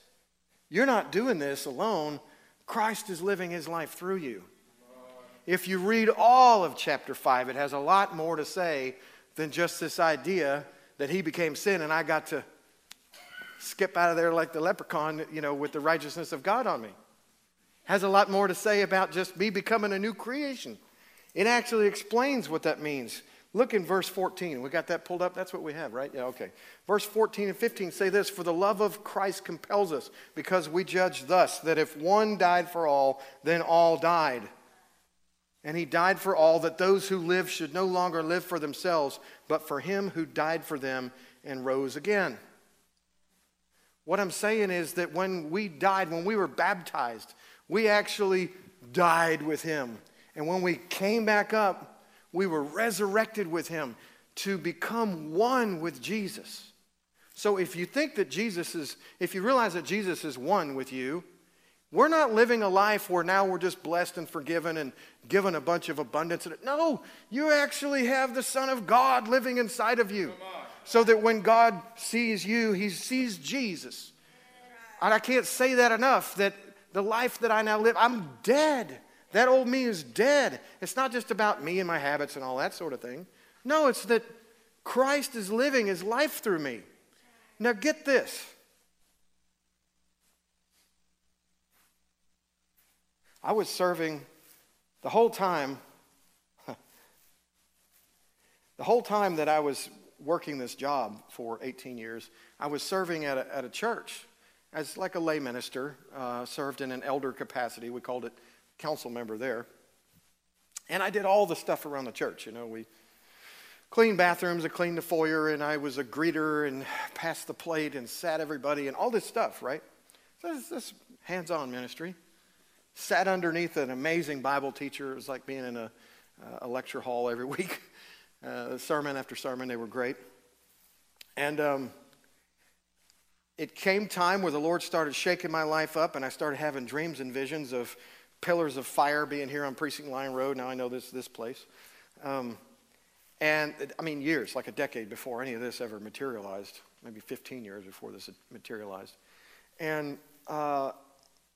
you're not doing this alone. Christ is living his life through you. If you read all of chapter 5, it has a lot more to say than just this idea that he became sin and I got to skip out of there like the leprechaun, you know, with the righteousness of God on me. Has a lot more to say about just me becoming a new creation. It actually explains what that means. Look in verse 14. We got that pulled up? That's what we have, right? Yeah, okay. Verse 14 and 15 say this For the love of Christ compels us, because we judge thus, that if one died for all, then all died. And he died for all, that those who live should no longer live for themselves, but for him who died for them and rose again. What I'm saying is that when we died, when we were baptized, we actually died with him. And when we came back up, we were resurrected with him to become one with Jesus. So if you think that Jesus is, if you realize that Jesus is one with you, we're not living a life where now we're just blessed and forgiven and given a bunch of abundance. No, you actually have the Son of God living inside of you. So that when God sees you, he sees Jesus. And I can't say that enough that the life that I now live, I'm dead. That old me is dead. It's not just about me and my habits and all that sort of thing. No, it's that Christ is living his life through me. Now, get this. I was serving the whole time, the whole time that I was working this job for 18 years, I was serving at a, at a church as like a lay minister, uh, served in an elder capacity. We called it council member there. And I did all the stuff around the church. You know, we cleaned bathrooms, and cleaned the foyer, and I was a greeter and passed the plate and sat everybody and all this stuff, right? So this, this hands on ministry. Sat underneath an amazing Bible teacher. It was like being in a, uh, a lecture hall every week. Uh, sermon after sermon, they were great. And um, it came time where the Lord started shaking my life up, and I started having dreams and visions of pillars of fire being here on Precinct Line Road. Now I know this this place. Um, and I mean, years, like a decade before any of this ever materialized, maybe 15 years before this materialized. And uh,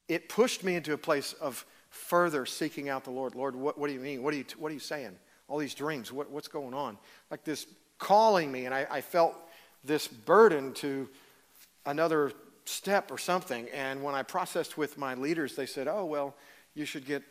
it pushed me into a place of further seeking out the Lord. Lord, what, what do you mean? What are you, what are you saying? All these dreams, what, what's going on? Like this calling me, and I, I felt this burden to another step or something. And when I processed with my leaders, they said, oh, well, you should get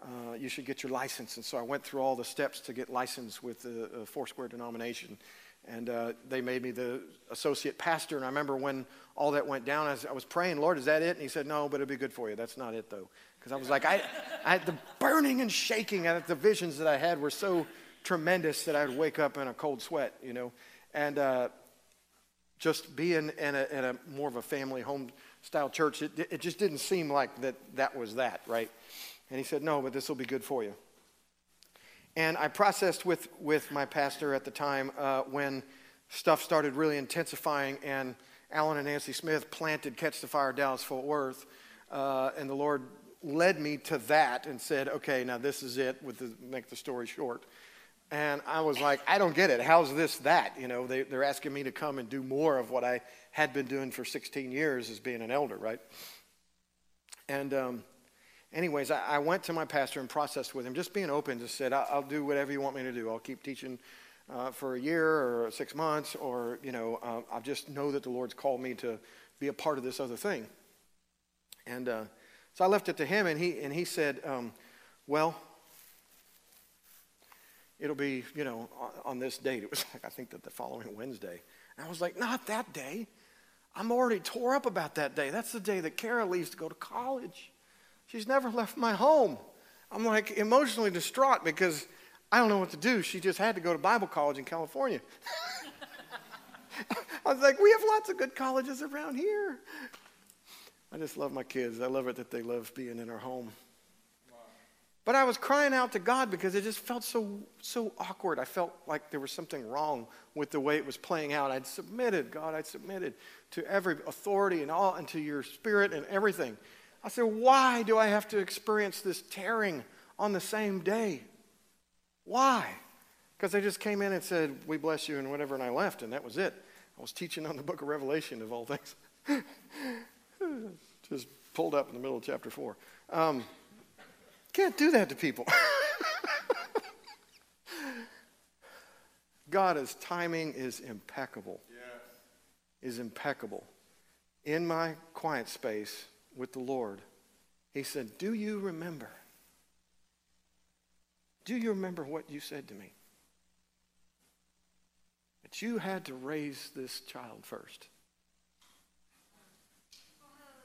uh, you should get your license. And so I went through all the steps to get licensed with the uh, Foursquare denomination. And uh, they made me the associate pastor. And I remember when all that went down, I was, I was, praying, Lord, is that it? And he said, No, but it'll be good for you. That's not it, though. Because I was like, I, I had the burning and shaking, and the visions that I had were so tremendous that I'd wake up in a cold sweat, you know. And uh, just being in a, in a, more of a family home style church, it, it just didn't seem like that that was that, right? And he said, No, but this will be good for you. And I processed with, with my pastor at the time uh, when stuff started really intensifying, and Alan and Nancy Smith planted Catch the Fire Dallas Fort Worth. Uh, and the Lord led me to that and said, Okay, now this is it, with the, make the story short. And I was like, I don't get it. How's this that? You know, they, they're asking me to come and do more of what I had been doing for 16 years as being an elder, right? And um, anyways, I, I, went to my pastor and processed with him, just being open, just said, I'll, do whatever you want me to do. I'll keep teaching uh, for a year or six months, or, you know, uh, I just know that the Lord's called me to be a part of this other thing. And uh, so I left it to him, and he, and he said, um, Well, it'll be, you know, on, on this date. It was like, I think that the following Wednesday. And I was like, Not that day. I'm already tore up about that day. That's the day that Kara leaves to go to college. She's never left my home. I'm like emotionally distraught because I don't know what to do. She just had to go to Bible college in California. I was like, we have lots of good colleges around here. I just love my kids. I love it that they love being in our home. But I was crying out to God because it just felt so so awkward. I felt like there was something wrong with the way it was playing out. I'd submitted, God, I'd submitted to every authority and all and to your spirit and everything. I said, Why do I have to experience this tearing on the same day? Why? Because they just came in and said, We bless you and whatever, and I left, and that was it. I was teaching on the book of Revelation, of all things. just pulled up in the middle of chapter 4. Um, can't do that to people. God, timing is impeccable. Yes. Is impeccable. In my quiet space, with the Lord, he said, Do you remember? Do you remember what you said to me? That you had to raise this child first.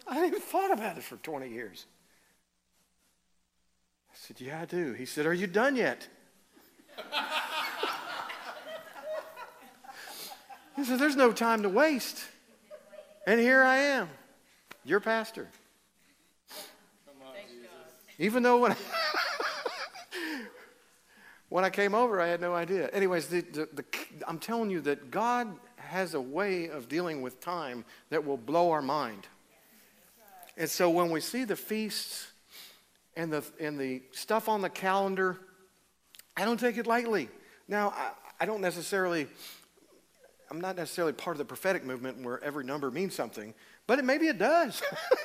I hadn't even thought about it for 20 years. I said, Yeah, I do. He said, Are you done yet? he said, There's no time to waste. And here I am, your pastor. On, Even though when I, when I came over, I had no idea. Anyways, the, the, the, I'm telling you that God has a way of dealing with time that will blow our mind. And so when we see the feasts and the, and the stuff on the calendar, I don't take it lightly. Now, I, I don't necessarily, I'm not necessarily part of the prophetic movement where every number means something, but it, maybe it does.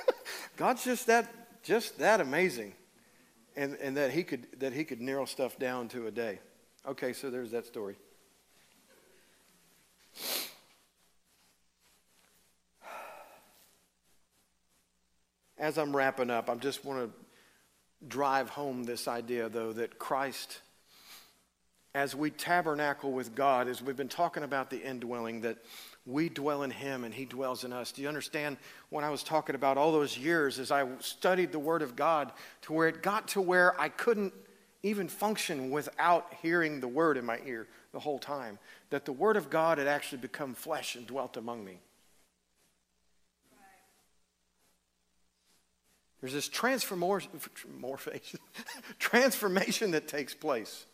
God's just that just that amazing. And, and that, he could, that he could narrow stuff down to a day. Okay, so there's that story. As I'm wrapping up, I just want to drive home this idea, though, that Christ, as we tabernacle with God, as we've been talking about the indwelling, that we dwell in him and he dwells in us. Do you understand when I was talking about all those years as I studied the word of God to where it got to where I couldn't even function without hearing the word in my ear the whole time, that the word of God had actually become flesh and dwelt among me. There's this transformation, transformation that takes place.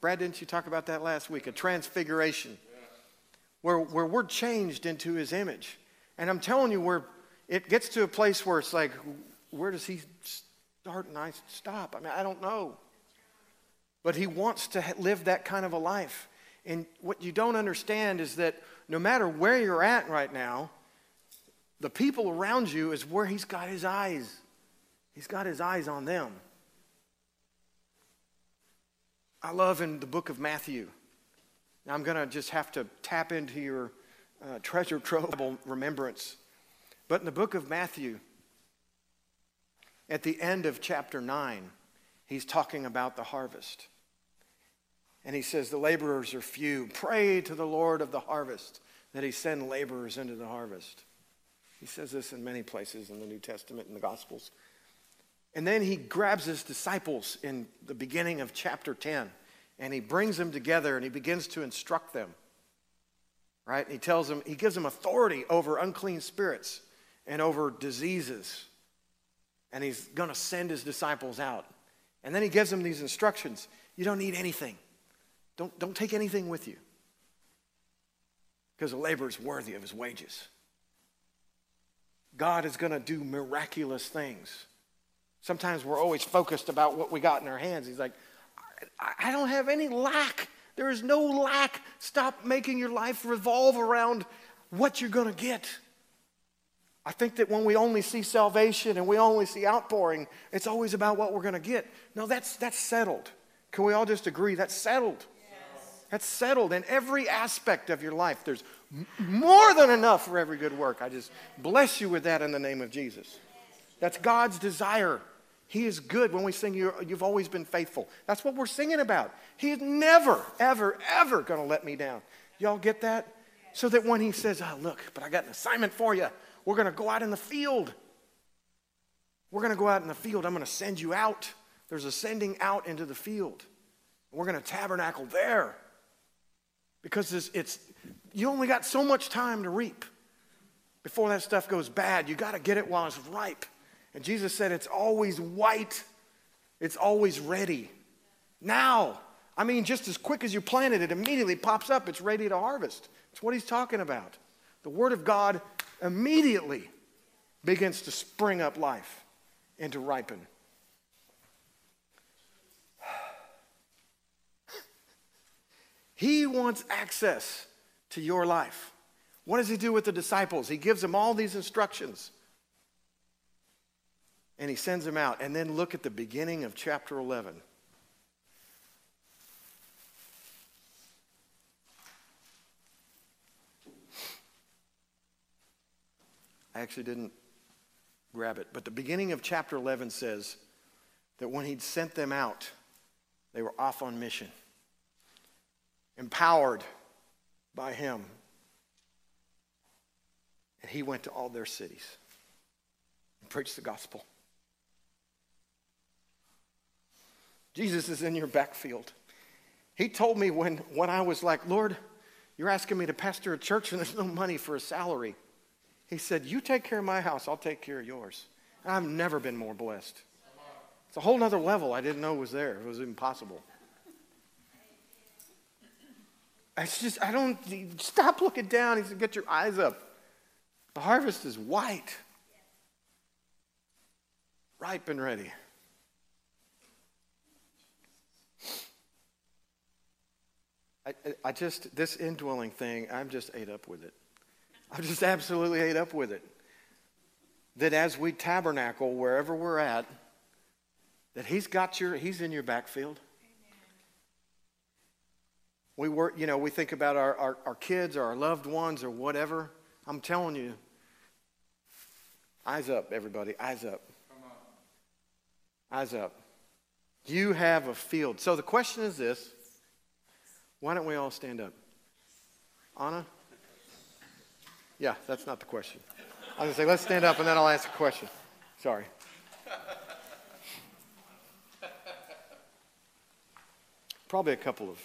Brad, didn't you talk about that last week? A transfiguration where, where we're changed into his image. And I'm telling you, where it gets to a place where it's like, where does he start and I stop? I mean, I don't know. But he wants to live that kind of a life. And what you don't understand is that no matter where you're at right now, the people around you is where he's got his eyes. He's got his eyes on them. I love in the book of Matthew. I'm going to just have to tap into your uh, treasure trove remembrance. But in the book of Matthew, at the end of chapter 9, he's talking about the harvest. And he says, The laborers are few. Pray to the Lord of the harvest that he send laborers into the harvest. He says this in many places in the New Testament and the Gospels. And then he grabs his disciples in the beginning of chapter 10 and he brings them together and he begins to instruct them. Right? And he tells them, he gives them authority over unclean spirits and over diseases. And he's going to send his disciples out. And then he gives them these instructions you don't need anything, don't, don't take anything with you because the labor is worthy of his wages. God is going to do miraculous things. Sometimes we're always focused about what we got in our hands. He's like, I don't have any lack. There is no lack. Stop making your life revolve around what you're going to get. I think that when we only see salvation and we only see outpouring, it's always about what we're going to get. No, that's, that's settled. Can we all just agree? That's settled. Yes. That's settled in every aspect of your life. There's more than enough for every good work. I just bless you with that in the name of Jesus. That's God's desire. He is good when we sing, you have always been faithful. That's what we're singing about. He is never, ever, ever going to let me down. Y'all get that? So that when He says, oh, look, but I got an assignment for you, we're going to go out in the field. We're going to go out in the field. I'm going to send you out. There's a sending out into the field. We're going to tabernacle there because it's, it's you only got so much time to reap before that stuff goes bad. You got to get it while it's ripe. And Jesus said it's always white, it's always ready. Now, I mean, just as quick as you plant it, it immediately pops up, it's ready to harvest. It's what he's talking about. The Word of God immediately begins to spring up life and to ripen. He wants access to your life. What does he do with the disciples? He gives them all these instructions. And he sends them out. And then look at the beginning of chapter 11. I actually didn't grab it, but the beginning of chapter 11 says that when he'd sent them out, they were off on mission, empowered by him. And he went to all their cities and preached the gospel. Jesus is in your backfield. He told me when, when I was like, Lord, you're asking me to pastor a church and there's no money for a salary. He said, You take care of my house, I'll take care of yours. And I've never been more blessed. It's a whole nother level I didn't know was there. It was impossible. It's just, I don't, stop looking down. He said, get your eyes up. The harvest is white, ripe and ready. I, I just, this indwelling thing, I'm just ate up with it. I'm just absolutely ate up with it. That as we tabernacle wherever we're at, that He's got your, He's in your backfield. We work, you know, we think about our, our, our kids or our loved ones or whatever. I'm telling you, eyes up, everybody, eyes up. Eyes up. You have a field. So the question is this why don't we all stand up? Anna? Yeah, that's not the question. I was going to say, let's stand up and then I'll ask a question. Sorry. Probably a couple of.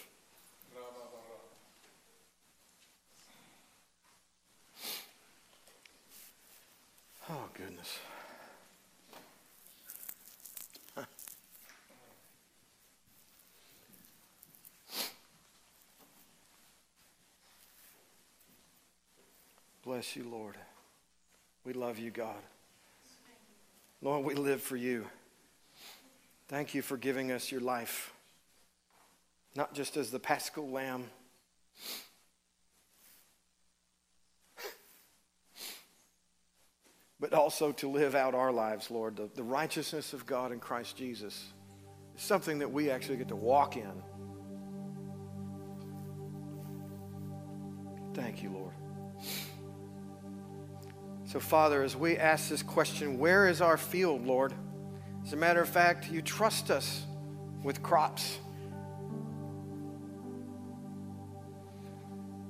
Goodness. Bless you, Lord. We love you, God. Lord, we live for you. Thank you for giving us your life, not just as the paschal lamb. But also to live out our lives, Lord. The, the righteousness of God in Christ Jesus is something that we actually get to walk in. Thank you, Lord. So, Father, as we ask this question, where is our field, Lord? As a matter of fact, you trust us with crops.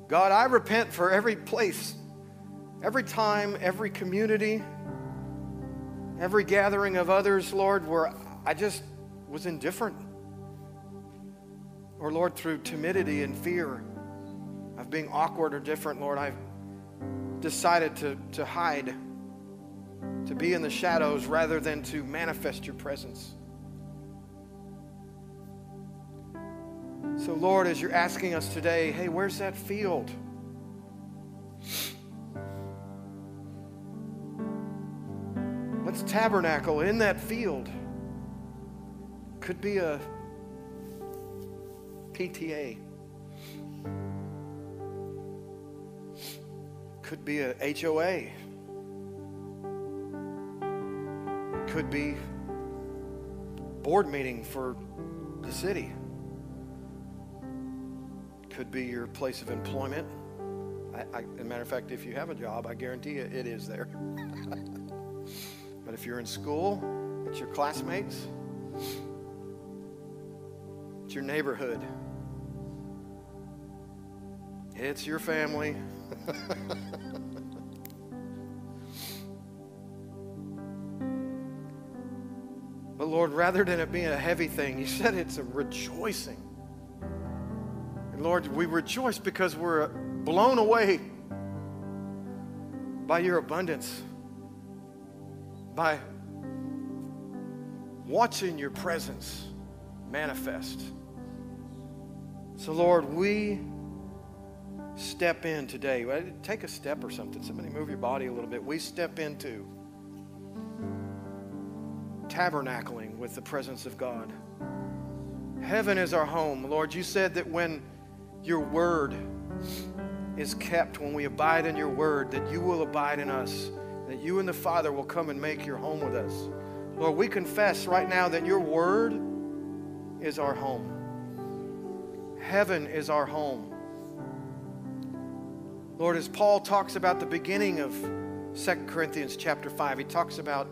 God, I repent for every place, every time, every community, every gathering of others, Lord, where I just was indifferent. Or, Lord, through timidity and fear of being awkward or different, Lord, I've decided to, to hide, to be in the shadows rather than to manifest your presence. So, Lord, as you're asking us today, hey, where's that field? Tabernacle in that field. Could be a PTA. Could be a HOA. Could be board meeting for the city. Could be your place of employment. I, I, as a matter of fact, if you have a job, I guarantee you it is there. If you're in school, it's your classmates, it's your neighborhood, it's your family. but Lord, rather than it being a heavy thing, you said it's a rejoicing. And Lord, we rejoice because we're blown away by your abundance, by watching your presence manifest. So, Lord, we step in today. Take a step or something. Somebody move your body a little bit. We step into tabernacling with the presence of God. Heaven is our home. Lord, you said that when your word is kept, when we abide in your word, that you will abide in us, that you and the Father will come and make your home with us. Lord, we confess right now that your word is our home. Heaven is our home. Lord, as Paul talks about the beginning of 2 Corinthians chapter 5, he talks about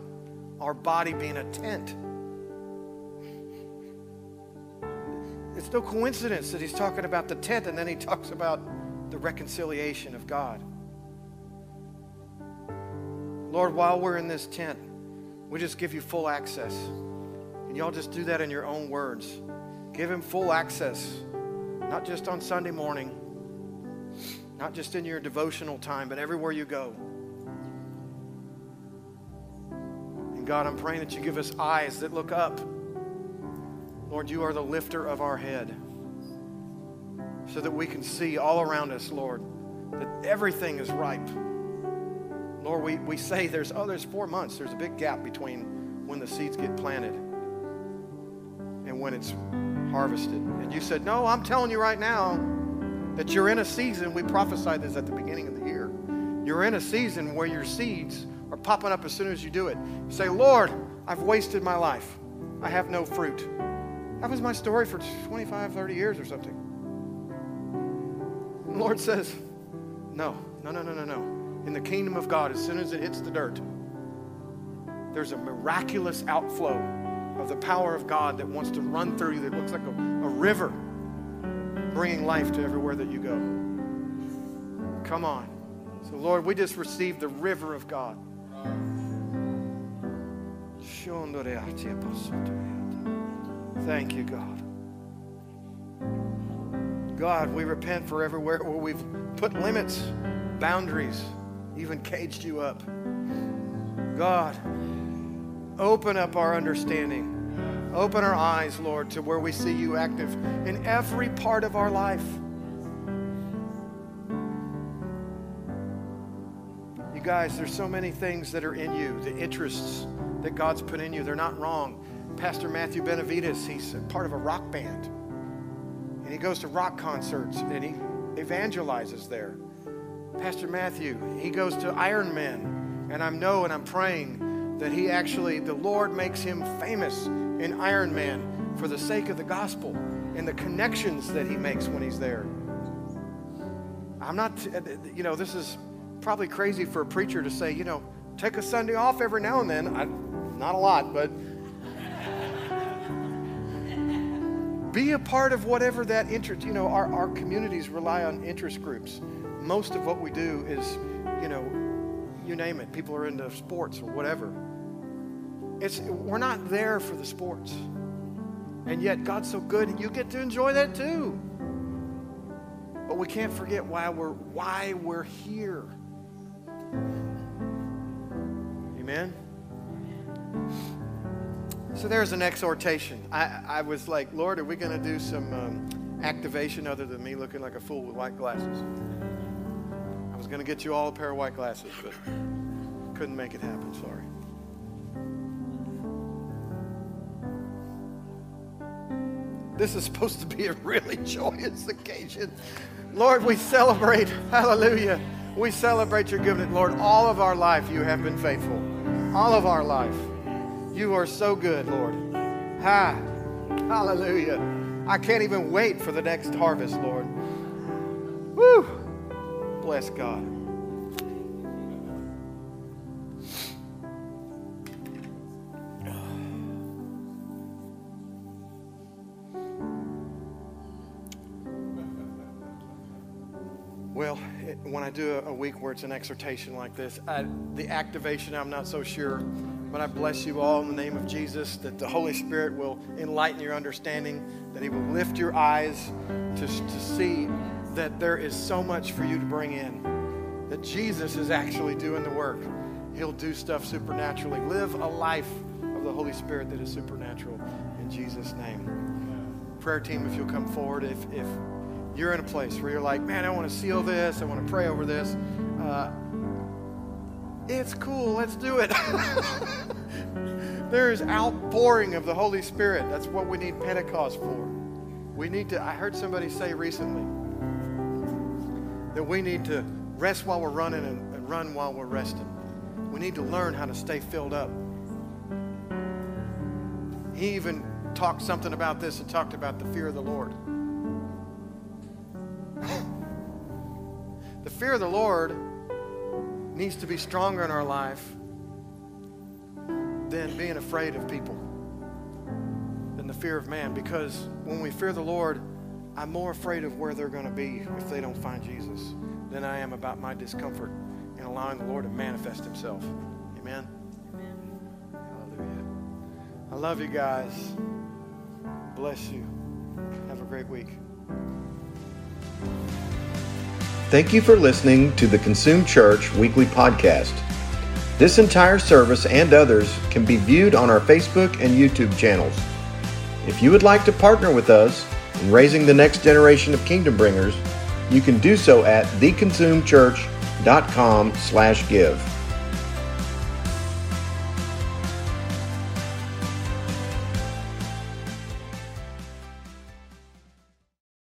our body being a tent. It's no coincidence that he's talking about the tent and then he talks about the reconciliation of God. Lord, while we're in this tent, we just give you full access. And y'all just do that in your own words. Give him full access, not just on Sunday morning not just in your devotional time, but everywhere you go. And God, I'm praying that you give us eyes that look up. Lord, you are the lifter of our head so that we can see all around us, Lord, that everything is ripe. Lord, we, we say there's, oh, there's four months. There's a big gap between when the seeds get planted and when it's harvested. And you said, no, I'm telling you right now, that you're in a season, we prophesied this at the beginning of the year. You're in a season where your seeds are popping up as soon as you do it. You say, Lord, I've wasted my life. I have no fruit. That was my story for 25, 30 years or something. The Lord says, No, no, no, no, no, no. In the kingdom of God, as soon as it hits the dirt, there's a miraculous outflow of the power of God that wants to run through you that looks like a, a river bringing life to everywhere that you go. Come on. So, Lord, we just received the river of God. Thank you, God. God, we repent for everywhere where we've put limits, boundaries, even caged you up. God, open up our understanding. Open our eyes, Lord, to where we see you active in every part of our life. You guys, there's so many things that are in you, the interests that God's put in you. They're not wrong. Pastor Matthew Benavides, he's part of a rock band. And he goes to rock concerts and he evangelizes there. Pastor Matthew, he goes to Iron Men. And I know and I'm praying that he actually, the Lord makes him famous in Iron Man for the sake of the gospel and the connections that he makes when he's there. I'm not, uh, you know, this is probably crazy for a preacher to say, you know, take a Sunday off every now and then. I, not a lot, but be a part of whatever that interest, you know, our, our communities rely on interest groups. Most of what we do is, you know, you name it, people are into sports or whatever. It's, we're not there for the sports. And yet God's so good, you get to enjoy that too. But we can't forget why we're why we're here. Amen. So there's an exhortation. I, I was like, Lord, are we going to do some um, activation other than me looking like a fool with white glasses? I was going to get you all a pair of white glasses, but couldn't make it happen. Sorry. This is supposed to be a really joyous occasion. Lord, we celebrate. Hallelujah. We celebrate your goodness. Lord, all of our life you have been faithful. All of our life. You are so good, Lord. Ha. Hallelujah. I can't even wait for the next harvest, Lord. Woo. Bless God. Well, when I do a, a, week where it's an exhortation like this, I, the activation, I'm not so sure. But I bless you all in the name of Jesus that the Holy Spirit will enlighten your understanding, that He will lift your eyes to, to see that there is so much for you to bring in, that Jesus is actually doing the work. He'll do stuff supernaturally. Live a life of the Holy Spirit that is supernatural in Jesus' name. Prayer team, if you'll come forward, if, if you're in a place where you're like, man, I want to seal this, I want to pray over this. Uh, it's cool, let's do it. there is outpouring of the Holy Spirit. That's what we need Pentecost for. We need to, I heard somebody say recently that we need to rest while we're running and, and run while we're resting. We need to learn how to stay filled up. He even talked something about this and talked about the fear of the Lord. the fear of the Lord needs to be stronger in our life than being afraid of people, than the fear of man. Because when we fear the Lord, I'm more afraid of where they're going to be if they don't find Jesus than I am about my discomfort and allowing the Lord to manifest Himself. Amen. Amen. Hallelujah. I love you guys. Bless you. Have a great week. Thank you for listening to the Consume Church weekly podcast. This entire service and others can be viewed on our Facebook and YouTube channels. If you would like to partner with us in raising the next generation of kingdom bringers, you can do so at theconsumechurch.com/give.